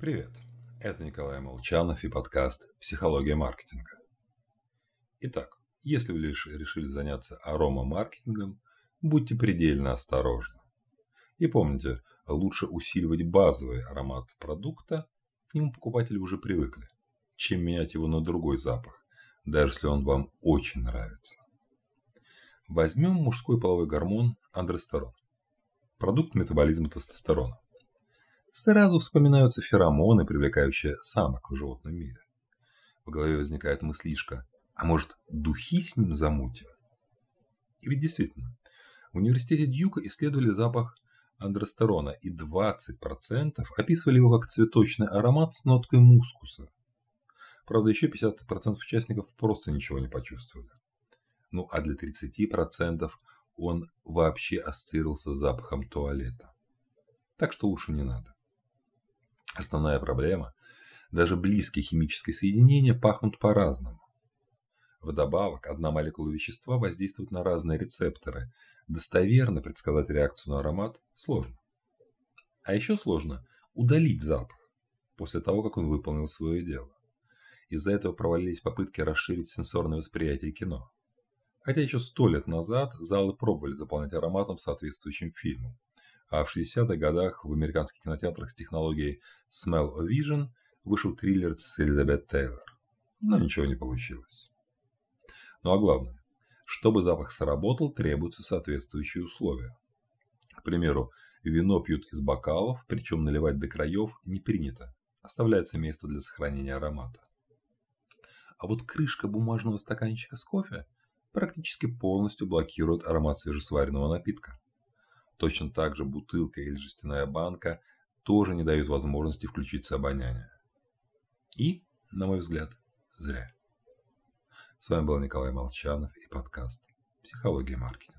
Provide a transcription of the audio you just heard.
Привет, это Николай Молчанов и подкаст «Психология маркетинга». Итак, если вы лишь решили заняться аромамаркетингом, будьте предельно осторожны. И помните, лучше усиливать базовый аромат продукта, к нему покупатели уже привыкли, чем менять его на другой запах, даже если он вам очень нравится. Возьмем мужской половой гормон андростерон, продукт метаболизма тестостерона сразу вспоминаются феромоны, привлекающие самок в животном мире. В голове возникает мыслишка, а может духи с ним замутим? И ведь действительно, в университете Дьюка исследовали запах андростерона, и 20% описывали его как цветочный аромат с ноткой мускуса. Правда, еще 50% участников просто ничего не почувствовали. Ну а для 30% он вообще ассоциировался с запахом туалета. Так что лучше не надо. Основная проблема – даже близкие химические соединения пахнут по-разному. Вдобавок, одна молекула вещества воздействует на разные рецепторы. Достоверно предсказать реакцию на аромат сложно. А еще сложно удалить запах после того, как он выполнил свое дело. Из-за этого провалились попытки расширить сенсорное восприятие кино. Хотя еще сто лет назад залы пробовали заполнять ароматом соответствующим фильмом а в 60-х годах в американских кинотеатрах с технологией Smell o Vision вышел триллер с Элизабет Тейлор. Но ничего не получилось. Ну а главное, чтобы запах сработал, требуются соответствующие условия. К примеру, вино пьют из бокалов, причем наливать до краев не принято. Оставляется место для сохранения аромата. А вот крышка бумажного стаканчика с кофе практически полностью блокирует аромат свежесваренного напитка. Точно так же бутылка или жестяная банка тоже не дают возможности включиться обоняние. И, на мой взгляд, зря. С вами был Николай Молчанов и подкаст «Психология маркетинга».